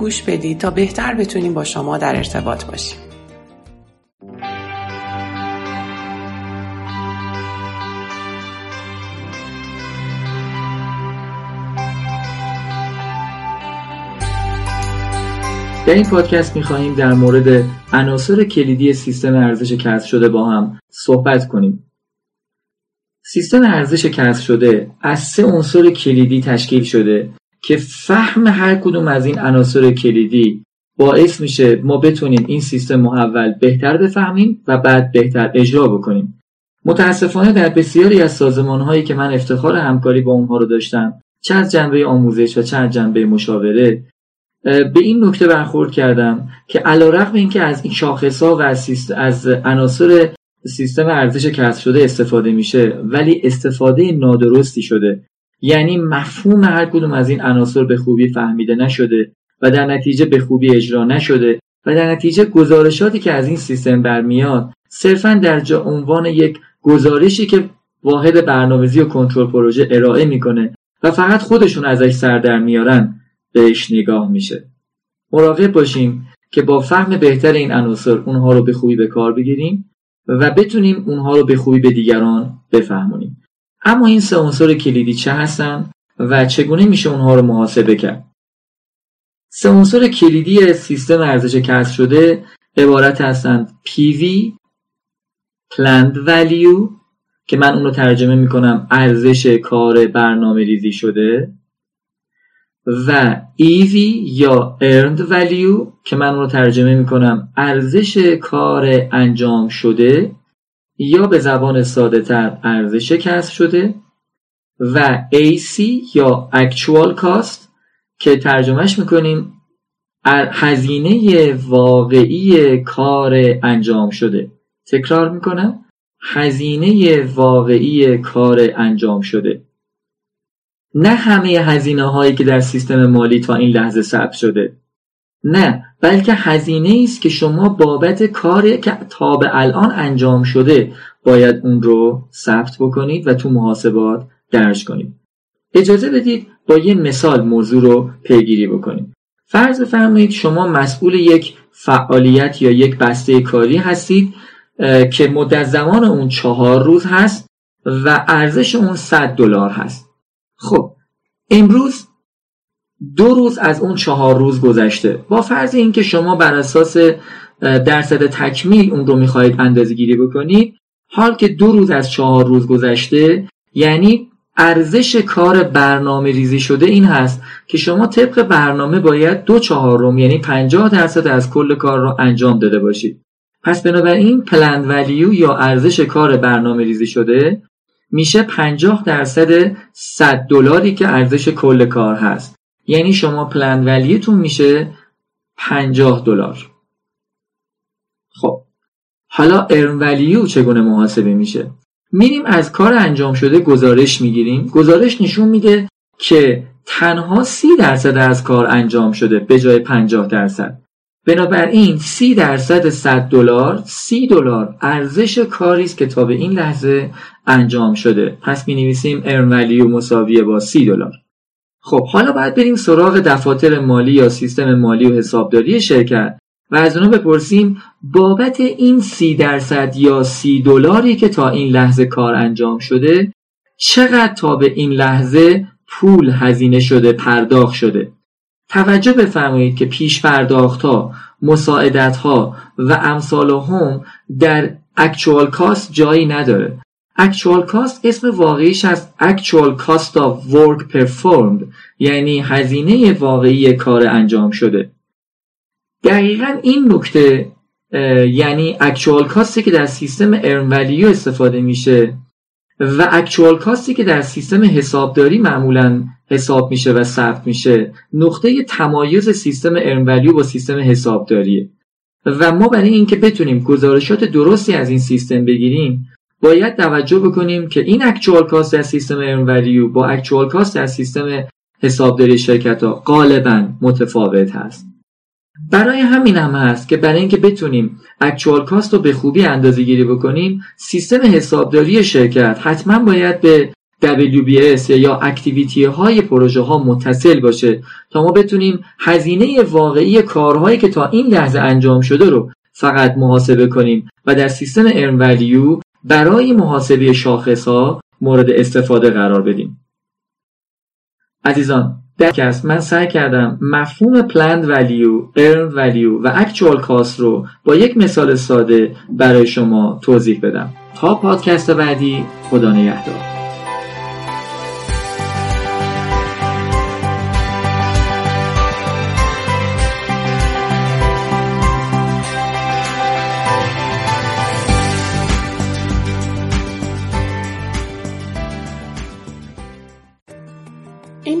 گوش بدید تا بهتر بتونیم با شما در ارتباط باشیم. در این پادکست می‌خواهیم در مورد عناصر کلیدی سیستم ارزش کسب شده با هم صحبت کنیم. سیستم ارزش کسب شده از سه عنصر کلیدی تشکیل شده که فهم هر کدوم از این عناصر کلیدی باعث میشه ما بتونیم این سیستم اول بهتر بفهمیم و بعد بهتر اجرا بکنیم. متاسفانه در بسیاری از سازمان هایی که من افتخار همکاری با اونها رو داشتم چه از جنبه آموزش و چه از جنبه مشاوره به این نکته برخورد کردم که علیرغم اینکه از این شاخص ها و از, عناصر سیستم ارزش کسب شده استفاده میشه ولی استفاده نادرستی شده یعنی مفهوم هر کدوم از این عناصر به خوبی فهمیده نشده و در نتیجه به خوبی اجرا نشده و در نتیجه گزارشاتی که از این سیستم برمیاد صرفا در جا عنوان یک گزارشی که واحد برنامه‌ریزی و کنترل پروژه ارائه می‌کنه و فقط خودشون ازش سر در میارن بهش نگاه میشه. مراقب باشیم که با فهم بهتر این عناصر اونها رو به خوبی به کار بگیریم و بتونیم اونها رو به خوبی به دیگران بفهمونیم. اما این سه عنصر کلیدی چه هستن و چگونه میشه اونها رو محاسبه کرد؟ سه عنصر کلیدی سیستم ارزش کسب شده عبارت هستند PV Planned Value که من اون رو ترجمه می‌کنم ارزش کار برنامه ریزی شده و EV یا Earned Value که من رو ترجمه می‌کنم ارزش کار انجام شده. یا به زبان ساده تر ارزش کسب شده و AC یا Actual Cost که ترجمهش می‌کنیم هزینه واقعی کار انجام شده. تکرار می‌کنم. هزینه واقعی کار انجام شده. نه همه هزینه هایی که در سیستم مالی تا این لحظه ثبت شده. نه بلکه هزینه است که شما بابت کاری که تا به الان انجام شده باید اون رو ثبت بکنید و تو محاسبات درج کنید. اجازه بدید با یه مثال موضوع رو پیگیری بکنیم. فرض بفرمایید شما مسئول یک فعالیت یا یک بسته کاری هستید که مدت زمان اون چهار روز هست و ارزش اون 100 دلار هست. خب امروز دو روز از اون چهار روز گذشته. با فرض اینکه شما بر اساس درصد تکمیل اون رو می‌خواهید اندازه گیری بکنید حال که دو روز از چهار روز گذشته یعنی ارزش کار برنامه ریزی شده این هست که شما طبق برنامه باید دو چهارم یعنی 50 درصد از کل کار را انجام داده باشید. پس بنابراین پلند ولیو یا ارزش کار برنامه ریزی شده میشه 50 درصد 100 دلاری که ارزش کل کار هست. یعنی شما پلن ولیتون میشه 50 دلار. خب. حالا ارن ولیو چگونه محاسبه میشه؟ میریم از کار انجام شده گزارش می‌گیریم. گزارش نشون میده که تنها 30 درصد از کار انجام شده به جای 50 درصد. بنابراین 30 درصد 100 دلار 30 دلار ارزش کاری است که تا به این لحظه انجام شده. پس می نویسیم ارن ولیو مساویه با 30 دلار. خب حالا باید بریم سراغ دفاتر مالی یا سیستم مالی و حسابداری شرکت و از اونها بپرسیم بابت این 30 درصد یا 30 دلاری که تا این لحظه کار انجام شده چقدر تا به این لحظه پول هزینه شده پرداخت شده؟ توجه بفرمایید که پیش پرداخت ها مساعدت ها و امثال هم در actual cost جایی نداره. Actual cost اسم واقعیش از actual cost of work performed یعنی هزینه واقعی کار انجام شده. دقیقا این نکته یعنی actual cost که در سیستم earn value استفاده میشه و اکچوال کاستی که در سیستم حسابداری معمولا حساب میشه و ثبت میشه نقطه تمایز سیستم ارن با سیستم حسابداریه. و ما برای اینکه بتونیم گزارشات درستی از این سیستم بگیریم باید توجه بکنیم که این اکچوال کاست در سیستم ارن ولیو با اکچوال کاست در سیستم حسابداری شرکت ها غالبا متفاوت هست. برای همین هم هست که برای اینکه بتونیم اکچوال کاست رو به خوبی اندازه گیری بکنیم سیستم حسابداری شرکت حتما باید به WBS یا اکتیویتی های پروژه ها متصل باشه تا ما بتونیم هزینه واقعی کارهایی که تا این لحظه انجام شده رو فقط محاسبه کنیم و در سیستم ارن ولیو برای محاسبه شاخص ها مورد استفاده قرار بدیم. عزیزان در من سعی کردم مفهوم پلند ولیو، ارن ولیو و اکچوال کاست رو با یک مثال ساده برای شما توضیح بدم. تا پادکست بعدی خدا نگهدار.